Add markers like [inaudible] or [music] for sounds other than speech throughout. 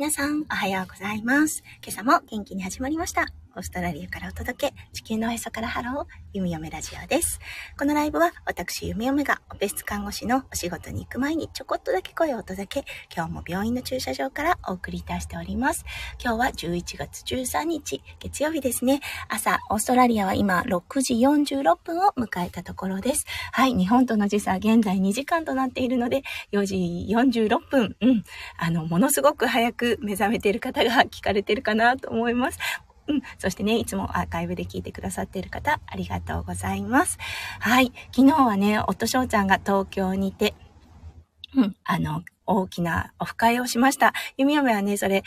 皆さん、おはようございます。今朝も元気に始まりました。オーストラリアからお届け、地球のおへそからハロー、弓嫁ラジオです。このライブは、私、弓嫁が、オペ室看護師のお仕事に行く前にちょこっとだけ声をお届け、今日も病院の駐車場からお送りいたしております。今日は11月13日、月曜日ですね。朝、オーストラリアは今、6時46分を迎えたところです。はい、日本との時差、現在2時間となっているので、4時46分、うん、あの、ものすごく早く目覚めている方が聞かれてるかなと思います。うん。そしてね、いつもアーカイブで聞いてくださっている方、ありがとうございます。はい。昨日はね、夫翔ちゃんが東京にて、うん、あの、大きなオフ会をしました。弓嫁はね、それ、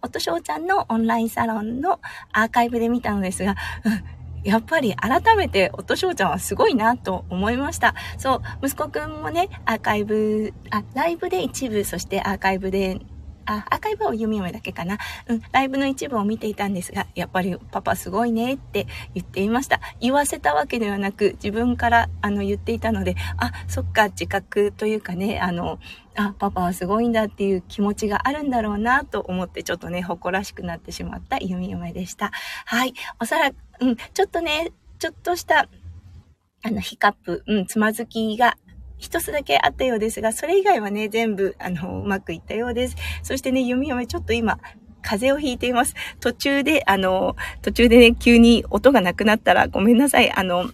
夫翔ちゃんのオンラインサロンのアーカイブで見たのですが、うんやっぱり改めて、夫翔ちゃんはすごいなと思いました。そう、息子くんもね、アーカイブ、あ、ライブで一部、そしてアーカイブであ、アーカイブを読み読めだけかな。うん、ライブの一部を見ていたんですが、やっぱりパパすごいねって言っていました。言わせたわけではなく、自分からあの言っていたので、あ、そっか、自覚というかね、あの、あ、パパはすごいんだっていう気持ちがあるんだろうなと思って、ちょっとね、誇らしくなってしまった読み読めでした。はい。おそらく、うん、ちょっとね、ちょっとした、あの、ヒカップ、うん、つまずきが一つだけあったようですが、それ以外はね、全部、あの、うまくいったようです。そしてね、読み読めちょっと今、風邪をひいています。途中で、あの、途中でね、急に音がなくなったらごめんなさい。あの、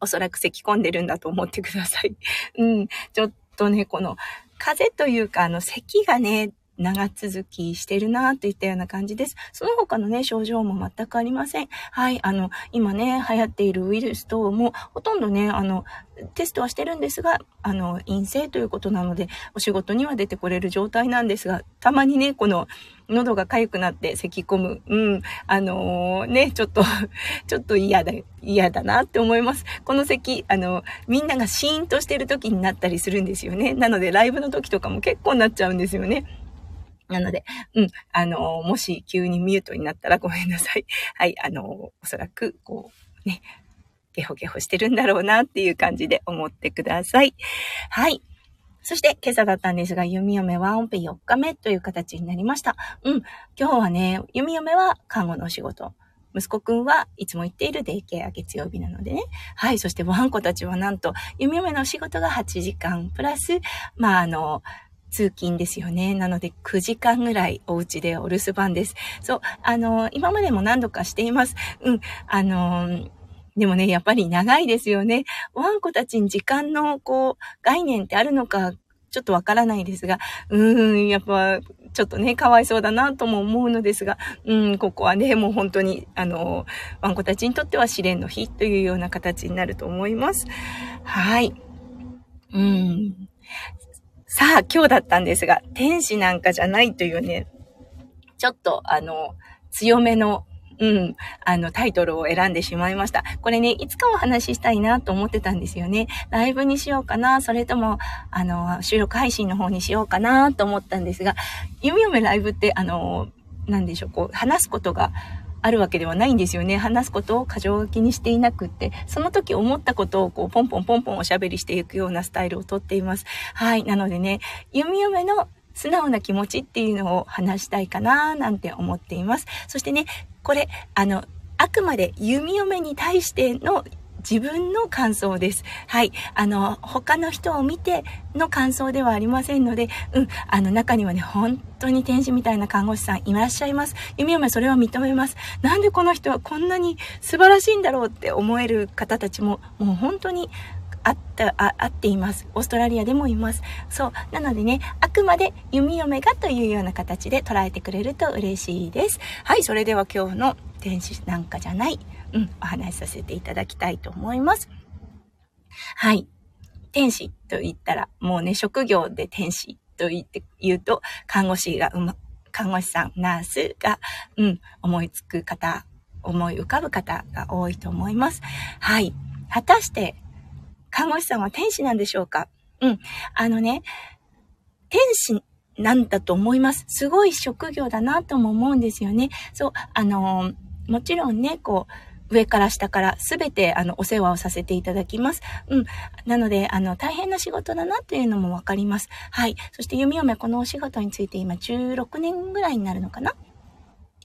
おそらく咳込んでるんだと思ってください。うん、ちょっとね、この、風邪というか、あの、咳がね、長続きしてるなといったような感じです。その他のね、症状も全くありません。はい、あの、今ね、流行っているウイルス等も、ほとんどね、あの、テストはしてるんですが、あの、陰性ということなので、お仕事には出てこれる状態なんですが、たまにね、この、喉が痒くなって咳き込む。うん。あのー、ね、ちょっと [laughs] ちょっと嫌だ、嫌だなって思います。この咳、あの、みんながシーンとしてる時になったりするんですよね。なので、ライブの時とかも結構なっちゃうんですよね。なので、うん、あの、もし急にミュートになったらごめんなさい。[laughs] はい、あの、おそらく、こう、ね、ゲホゲホしてるんだろうなっていう感じで思ってください。はい。そして今朝だったんですが、弓嫁ワンオペ4日目という形になりました。うん。今日はね、弓嫁は看護のお仕事。息子くんはいつも行っているデイケア月曜日なのでね。はい。そしてワンコたちはなんと、弓嫁のお仕事が8時間、プラス、まあ、あの、通勤ですよね。なので9時間ぐらいお家でお留守番です。そう、あの、今までも何度かしています。うん、あの、でもね、やっぱり長いですよね。ワンコたちに時間の、こう、概念ってあるのか、ちょっとわからないですが、うーん、やっぱ、ちょっとね、かわいそうだなとも思うのですが、うん、ここはね、もう本当に、あの、ワンコたちにとっては試練の日というような形になると思います。はい。うん。さあ、今日だったんですが、天使なんかじゃないというね、ちょっと、あの、強めの、うん、あの、タイトルを選んでしまいました。これね、いつかお話ししたいなと思ってたんですよね。ライブにしようかな、それとも、あの、収録配信の方にしようかなと思ったんですが、弓嫁ライブって、あの、なんでしょう、こう、話すことがあるわけではないんですよね。話すことを過剰気にしていなくって、その時思ったことをこう、ポンポンポンポンおしゃべりしていくようなスタイルをとっています。はい。なのでね、弓嫁の素直な気持ちっていうのを話したいかななんて思っています。そしてね、これ、あの、あくまで弓嫁に対しての自分の感想です。はい。あの、他の人を見ての感想ではありませんので、うん、あの中にはね、本当に天使みたいな看護師さんいらっしゃいます。弓嫁それは認めます。なんでこの人はこんなに素晴らしいんだろうって思える方たちも、もう本当にあった、あ、あっています。オーストラリアでもいます。そう。なのでね、あくまで弓嫁がというような形で捉えてくれると嬉しいです。はい、それでは今日の天使なんかじゃない、うん、お話しさせていただきたいと思います。はい。天使と言ったら、もうね、職業で天使と言って、言うと、看護師がうま、看護師さん、ナースが、うん、思いつく方、思い浮かぶ方が多いと思います。はい。果たして、看護師さんは天使なんでしょうか？うん。あのね、天使なんだと思います。すごい職業だなとも思うんですよね。そう、あのーもちろんね、こう、上から下からすべてあのお世話をさせていただきます。うん。なので、あの、大変な仕事だなというのもわかります。はい。そして弓嫁このお仕事について今16年ぐらいになるのかな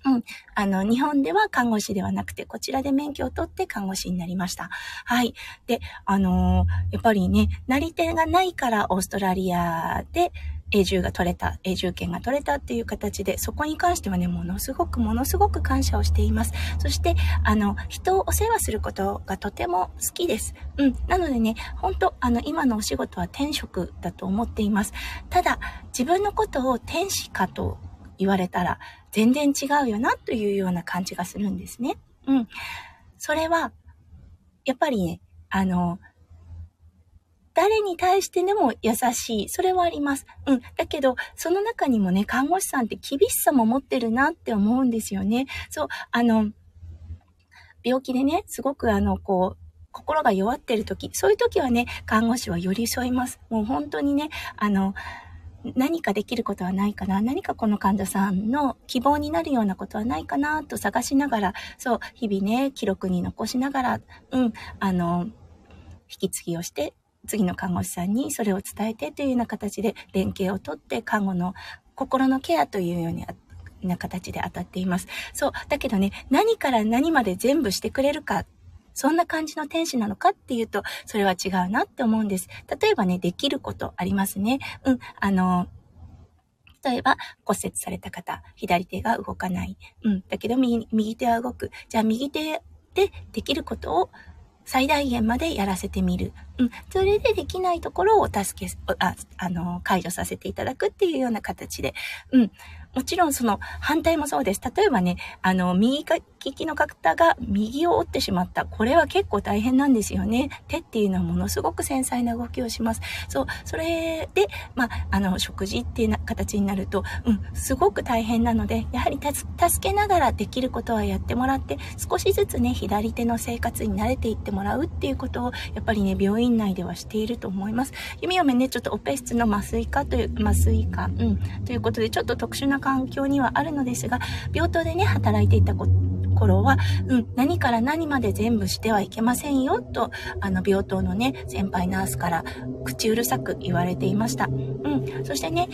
うん。あの、日本では看護師ではなくて、こちらで免許を取って看護師になりました。はい。で、あのー、やっぱりね、なり手がないからオーストラリアで永住が取れた、永住権が取れたっていう形で、そこに関してはね、ものすごくものすごく感謝をしています。そして、あの、人をお世話することがとても好きです。うん。なのでね、本当あの、今のお仕事は天職だと思っています。ただ、自分のことを天使かと言われたら、全然違うよなというような感じがするんですね。うん。それは、やっぱりね、あの、誰に対してでも優しい。それはあります。うん。だけど、その中にもね、看護師さんって厳しさも持ってるなって思うんですよね。そう、あの、病気でね、すごくあの、こう、心が弱ってる時、そういう時はね、看護師は寄り添います。もう本当にね、あの、何かできることはないかな何かこの患者さんの希望になるようなことはないかなと探しながら、そう、日々ね、記録に残しながら、うん、あの、引き継ぎをして、次の看護師さんにそれを伝えてというような形で連携をとって看護の心のケアというようにな形で当たっています。そう。だけどね、何から何まで全部してくれるかそんな感じの天使なのかっていうと、それは違うなって思うんです。例えばね、できることありますね。うん、あの、例えば骨折された方、左手が動かない。うん、だけど右右手は動く。じゃあ右手でできることを最大限までやらせてみる。うん。それでできないところをお助け、あ、あの、解除させていただくっていうような形で。うん。もちろんその反対もそうです。例えばね、あの、右か利きの方が右を折ってしまった。これは結構大変なんですよね。手っていうのはものすごく繊細な動きをします。そう、それで、まあ、あの、食事っていうな形になると、うん、すごく大変なので、やはり助けながらできることはやってもらって、少しずつね、左手の生活に慣れていってもらうっていうことを、やっぱりね、病院内ではしていると思います。弓嫁ね、ちょっとオペ室の麻酔科という、麻酔科、うん、ということで、ちょっと特殊な環境にはあるのですが、病棟でね、働いていた頃は、うん、何から何まで全部してはいけませんよ、と、あの、病棟のね、先輩ナースから口うるさく言われていました。うん、そしてね、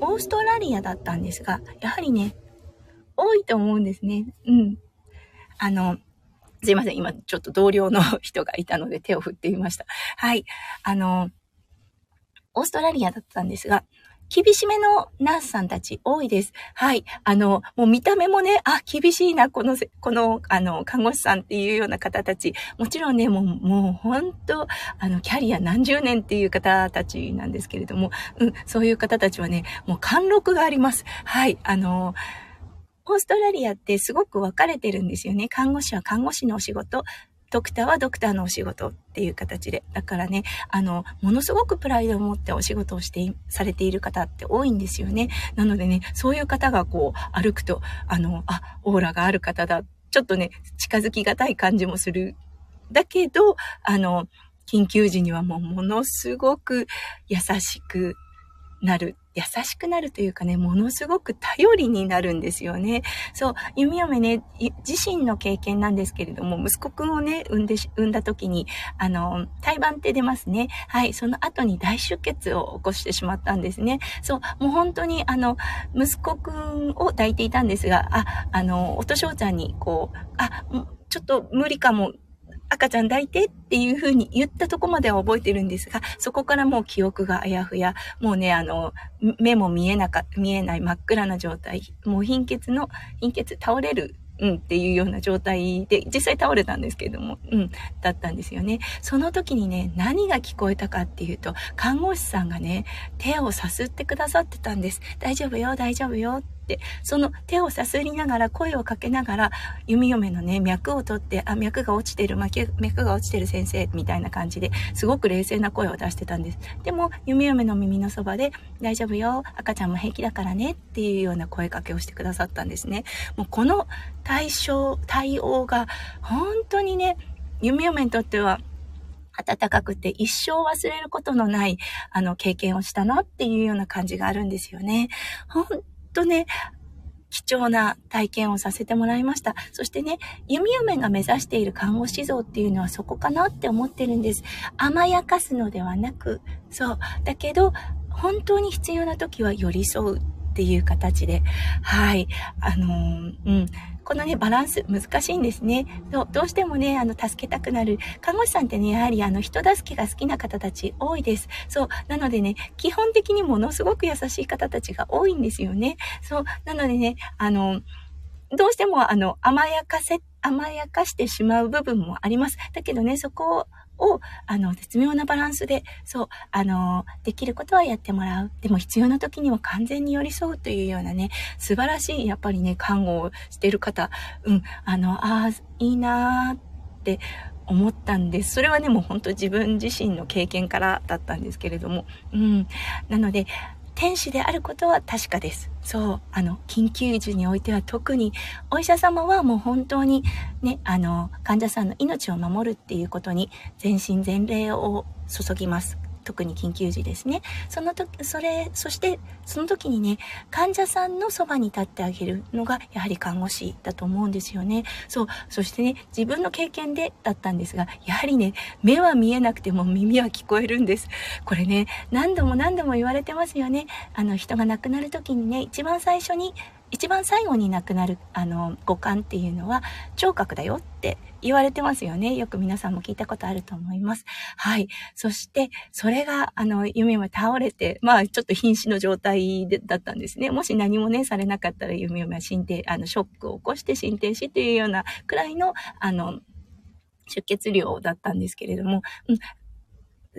オーストラリアだったんですが、やはりね、多いと思うんですね。うん。あの、すいません。今、ちょっと同僚の人がいたので手を振ってみました。はい。あの、オーストラリアだったんですが、厳しめのナースさんたち多いです。はい。あの、もう見た目もね、あ、厳しいな、この、この、あの、看護師さんっていうような方たち。もちろんね、もう、もう本当あの、キャリア何十年っていう方たちなんですけれども、うん、そういう方たちはね、もう貫禄があります。はい。あの、オーストラリアってすごく分かれてるんですよね。看護師は看護師のお仕事、ドクターはドクターのお仕事っていう形で。だからね、あの、ものすごくプライドを持ってお仕事をして、されている方って多いんですよね。なのでね、そういう方がこう、歩くと、あの、あ、オーラがある方だ。ちょっとね、近づきがたい感じもする。だけど、あの、緊急時にはもうものすごく優しくなる優しくなるというかね、ものすごく頼りになるんですよね。そう、弓嫁ね、自身の経験なんですけれども、息子くんをね、産んで、産んだ時に、あの、胎盤って出ますね。はい、その後に大出血を起こしてしまったんですね。そう、もう本当に、あの、息子くんを抱いていたんですが、あ、あの、おとしょうちゃんに、こう、あ、ちょっと無理かも、赤ちゃん抱いてっていう風に言ったとこまでは覚えてるんですが、そこからもう記憶があやふや、もうね、あの、目も見えなか、見えない真っ暗な状態、もう貧血の、貧血倒れるうんっていうような状態で、実際倒れたんですけれども、うん、だったんですよね。その時にね、何が聞こえたかっていうと、看護師さんがね、手をさすってくださってたんです。大丈夫よ、大丈夫よ。、その手をさすりながら、声をかけながら、弓嫁のね、脈を取って、あ、脈が落ちてる、脈が落ちてる先生、みたいな感じで、すごく冷静な声を出してたんです。でも、弓嫁の耳のそばで、大丈夫よ、赤ちゃんも平気だからね、っていうような声かけをしてくださったんですね。もうこの対象、対応が、本当にね、弓嫁にとっては、温かくて一生忘れることのない、あの、経験をしたなっていうような感じがあるんですよね。本とね、貴重な体験をさせてもらいました。そしてね、弓嫁が目指している看護師像っていうのはそこかなって思ってるんです。甘やかすのではなく、そう。だけど、本当に必要な時は寄り添うっていう形で、はい。あのー、うん。このね、バランス難しいんですね。どどうしてもね、あの、助けたくなる。看護師さんってね、やはりあの、人助けが好きな方たち多いです。そう。なのでね、基本的にものすごく優しい方たちが多いんですよね。そう。なのでね、あの、どうしてもあの、甘やかせ、甘やかしてしまう部分もあります。だけどね、そこをを、あの、絶妙なバランスで、そう、あの、できることはやってもらう。でも必要な時には完全に寄り添うというようなね、素晴らしい、やっぱりね、看護をしてる方、うん、あの、ああ、いいなーって思ったんです。それはね、もうほんと自分自身の経験からだったんですけれども、うん。なので、天使であることは確かです。そう、あの、緊急時においては特に、お医者様はもう本当にね、あの、患者さんの命を守るっていうことに全身全霊を注ぎます。特に緊急時ですね。その時、それ、そしてその時にね、患者さんのそばに立ってあげるのがやはり看護師だと思うんですよね。そう。そしてね、自分の経験でだったんですが、やはりね、目は見えなくても耳は聞こえるんです。これね、何度も何度も言われてますよね。あの、人が亡くなる時にね、一番最初に一番最後に亡くなるあの五感っていうのは聴覚だよって言われてますよね。よく皆さんも聞いたことあると思います。はい。そして、それが、あの、夢は倒れて、まあ、ちょっと瀕死の状態でだったんですね。もし何もね、されなかったら、夢は心停、あの、ショックを起こして心停止っていうようなくらいの、あの、出血量だったんですけれども、うん、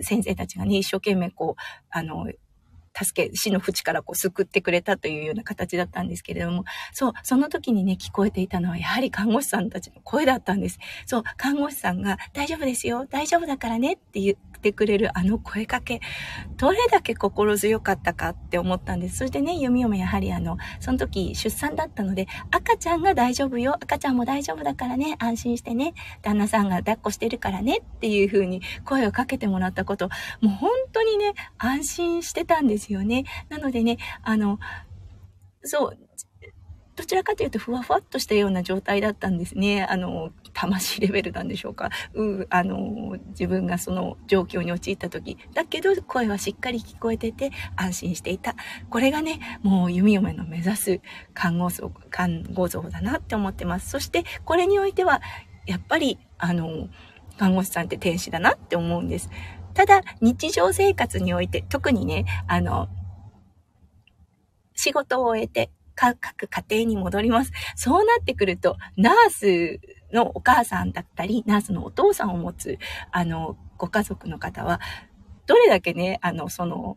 先生たちがね、一生懸命こう、あの、助け、死の淵からこう救ってくれたというような形だったんですけれども、そう、その時にね、聞こえていたのはやはり看護師さんたちの声だったんです。そう、看護師さんが大丈夫ですよ、大丈夫だからねって言ってくれるあの声かけ、どれだけ心強かったかって思ったんです。そしてね、読み読めやはりあの、その時出産だったので、赤ちゃんが大丈夫よ、赤ちゃんも大丈夫だからね、安心してね、旦那さんが抱っこしてるからねっていう風に声をかけてもらったこと、もう本当にね、安心してたんですですよね。なのでね、あの、そう、どちらかというとふわふわっとしたような状態だったんですね。あの、魂レベルなんでしょうか。うあの、自分がその状況に陥った時。だけど、声はしっかり聞こえてて安心していた。これがね、もう弓嫁の目指す看護像、看護像だなって思ってます。そして、これにおいては、やっぱり、あの、看護師さんって天使だなって思うんです。ただ、日常生活において、特にね、あの、仕事を終えて、各家庭に戻ります。そうなってくると、ナースのお母さんだったり、ナースのお父さんを持つ、あの、ご家族の方は、どれだけね、あの、その、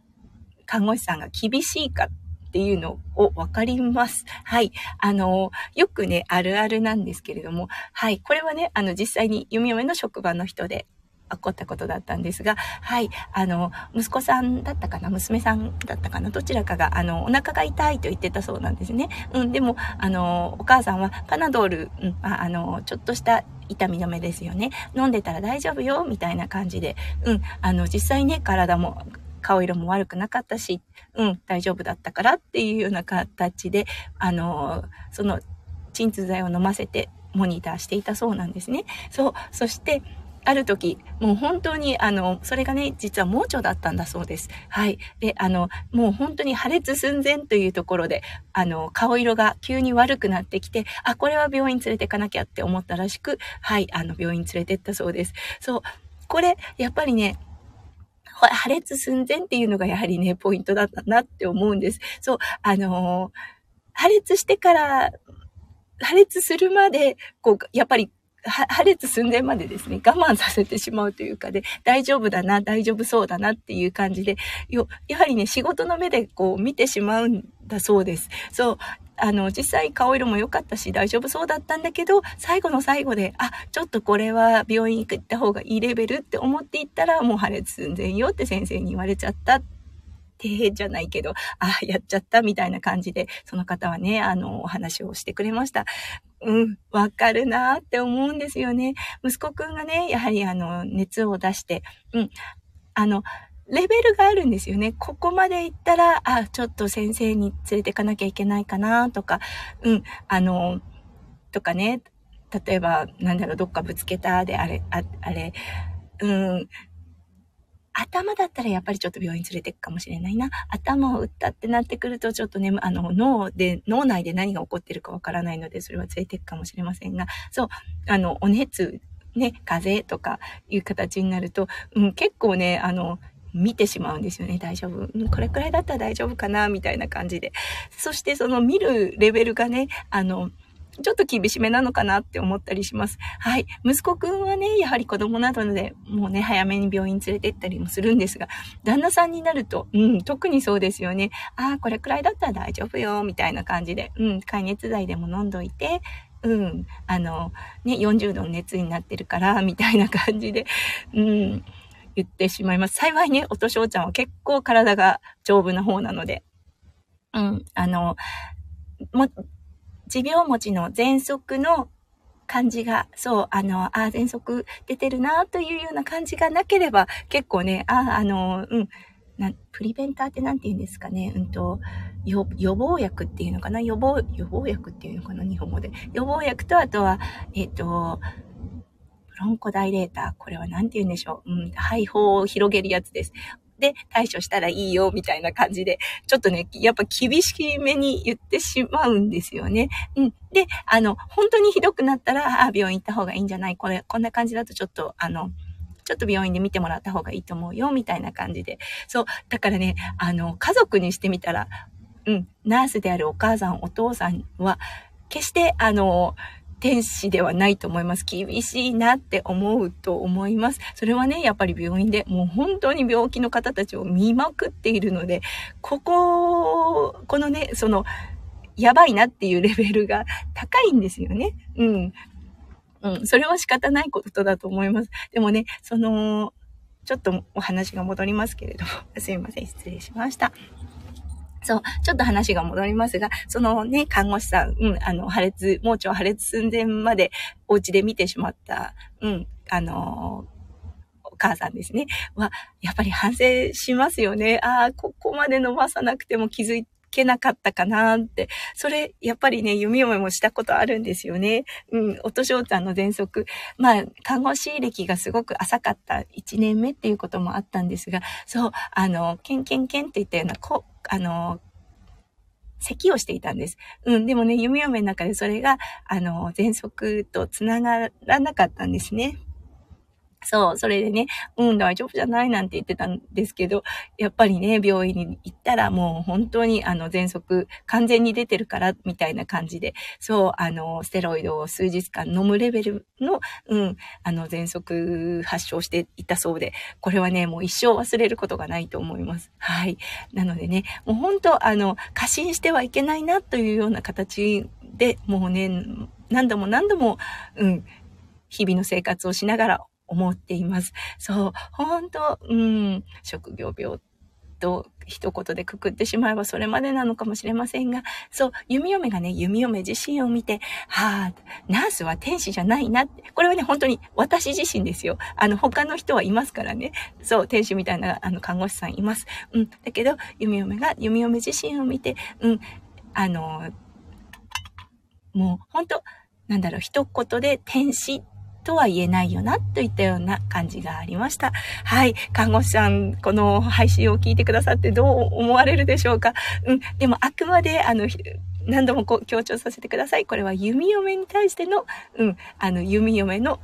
看護師さんが厳しいかっていうのを分かります。はい。あの、よくね、あるあるなんですけれども、はい。これはね、あの、実際に弓嫁の職場の人で起こったことだったんですが、はい、あの、息子さんだったかな、娘さんだったかな、どちらかが、あの、お腹が痛いと言ってたそうなんですね。うん、でも、あの、お母さんはパナドール、うん、ああの、ちょっとした痛み止めですよね。飲んでたら大丈夫よ、みたいな感じで、うん、あの、実際ね、体も、顔色も悪くなかったし、うん、大丈夫だったからっていうような形で、あの、その、鎮痛剤を飲ませて、モニターしていたそうなんですね。そう。そして、ある時、もう本当に、あの、それがね、実は盲腸だったんだそうです。はい。で、あの、もう本当に破裂寸前というところで、あの、顔色が急に悪くなってきて、あ、これは病院連れてかなきゃって思ったらしく、はい、あの、病院連れてったそうです。そう。これ、やっぱりね、破裂寸前っていうのがやはりね、ポイントだったなって思うんです。そう、あのー、破裂してから、破裂するまで、こう、やっぱり破裂寸前までですね、我慢させてしまうというかで、大丈夫だな、大丈夫そうだなっていう感じで、よ、やはりね、仕事の目でこう見てしまうんだそうです。そう。あの、実際顔色も良かったし大丈夫そうだったんだけど、最後の最後で、あ、ちょっとこれは病院行った方がいいレベルって思っていったら、もう破裂寸前よって先生に言われちゃったてじゃないけど、ああ、やっちゃったみたいな感じで、その方はね、あの、お話をしてくれました。うん、わかるなって思うんですよね。息子くんがね、やはりあの、熱を出して、うん、あの、レベルがあるんですよね。ここまで行ったら、あ、ちょっと先生に連れてかなきゃいけないかなとか、うん、あの、とかね、例えば、なんだろう、どっかぶつけたで、あれ、ああれ、うん、頭だったらやっぱりちょっと病院連れてくかもしれないな。頭を打ったってなってくると、ちょっとね、あの、脳で、脳内で何が起こってるかわからないので、それは連れてくかもしれませんが、そう、あの、お熱、ね、風邪とかいう形になると、うん、結構ね、あの、見てしまうんですよね。大丈夫。これくらいだったら大丈夫かなみたいな感じで。そしてその見るレベルがね、あの、ちょっと厳しめなのかなって思ったりします。はい。息子くんはね、やはり子供なので、もうね、早めに病院連れて行ったりもするんですが、旦那さんになると、うん、特にそうですよね。ああ、これくらいだったら大丈夫よ、みたいな感じで、うん、解熱剤でも飲んどいて、うん、あの、ね、40度の熱になってるから、[laughs] みたいな感じで、うん、言ってしまいます。幸いね、おとしょうちゃんは結構体が丈夫な方なので、うん、あの、も、持病持ちの喘息の感じが、そう、あの、あ、喘息出てるなというような感じがなければ、結構ね、あ、あの、うん、な、プリベンターって何て言うんですかね、うんと、予防薬っていうのかな予防、予防薬っていうのかな日本語で。予防薬と、あとは、えっ、ー、と、ブロンコダイレーター。これは何て言うんでしょう。うん、肺胞を広げるやつです。で対処したらいいよ、みたいな感じで、ちょっとね、やっぱ厳しめに言ってしまうんですよね。うん。で、あの、本当にひどくなったら、あ、病院行った方がいいんじゃない？これ、こんな感じだとちょっと、あの、ちょっと病院で見てもらった方がいいと思うよ、みたいな感じで。そう。だからね、あの、家族にしてみたら、うん、ナースであるお母さん、お父さんは、決して、あの、天使ではないと思います。厳しいなって思うと思います。それはね、やっぱり病院でもう本当に病気の方たちを見まくっているので、ここ、このね、その、やばいなっていうレベルが [laughs] 高いんですよね。うん。うん。それは仕方ないことだと思います。でもね、その、ちょっとお話が戻りますけれども、すいません、失礼しました。そう、ちょっと話が戻りますが、そのね、看護師さん、うん、あの、破裂、盲腸破裂寸前までお家で見てしまった、うん、あのお母さんですね。は、やっぱり反省しますよね。ああ、ここまで伸ばさなくても気づけなかったかなって。それ、やっぱりね、弓嫁もしたことあるんですよね。うん、おとしょうちゃんの喘息。まあ、看護師歴がすごく浅かった1年目っていうこともあったんですが、そう、あの、ケンケンケンって言ったような、こあの、咳をしていたんです。うん、でもね、弓嫁の中でそれが、あの、喘息と繋がらなかったんですね。そう、それでね、うん、大丈夫じゃないなんて言ってたんですけど、やっぱりね、病院に行ったらもう本当にあの、喘息完全に出てるから、みたいな感じで、そう、あの、ステロイドを数日間飲むレベルの、うん、あの、喘息発症していたそうで、これはね、もう一生忘れることがないと思います。はい。なのでね、もう本当、あの、過信してはいけないなというような形で、もうね、何度も何度も、うん、日々の生活をしながら思っています。そう、本当うん、職業病と一言でくくってしまえばそれまでなのかもしれませんが、そう、弓嫁がね、弓嫁自身を見て、はあ、ナースは天使じゃないなって、これはね、本当に私自身ですよ。あの、他の人はいますからね。そう、天使みたいな、あの、看護師さんいます。うん。だけど、弓嫁が弓嫁自身を見て、うん、あの、もう、本当なんだろう、一言で天使っとは言えないよな、といったような感じがありました。はい。看護師さん、この配信を聞いてくださってどう思われるでしょうか？うん。でも、あくまで、あの、何度もこう強調させてください。これは弓嫁に対しての、うん、あの、弓嫁の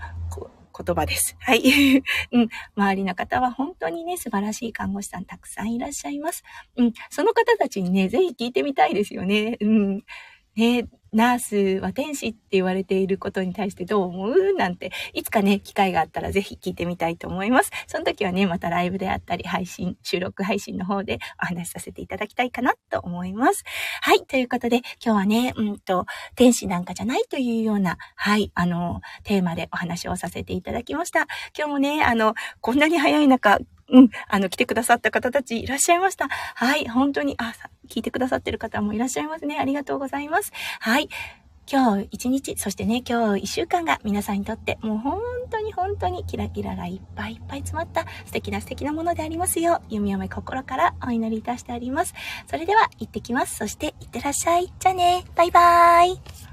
言葉です。はい。[laughs] うん。周りの方は本当にね、素晴らしい看護師さんたくさんいらっしゃいます。うん。その方たちにね、ぜひ聞いてみたいですよね。うん。ね、ナースは天使って言われていることに対してどう思う？なんて、いつかね、機会があったらぜひ聞いてみたいと思います。その時はね、またライブであったり、配信、収録配信の方でお話しさせていただきたいかなと思います。はい、ということで、今日はね、うんと、天使なんかじゃないというような、はい、あの、テーマでお話をさせていただきました。今日もね、あの、こんなに早い中、うん、あの、来てくださった方たちいらっしゃいました。はい、本当に、あ、聞いてくださってる方もいらっしゃいますね。ありがとうございます。はい。今日一日、そしてね、今日一週間が皆さんにとってもう本当に本当にキラキラがいっぱいいっぱい詰まった素敵な素敵なものでありますよう、弓嫁心からお祈りいたしております。それでは行ってきます。そして行ってらっしゃい。じゃあね。バイバーイ。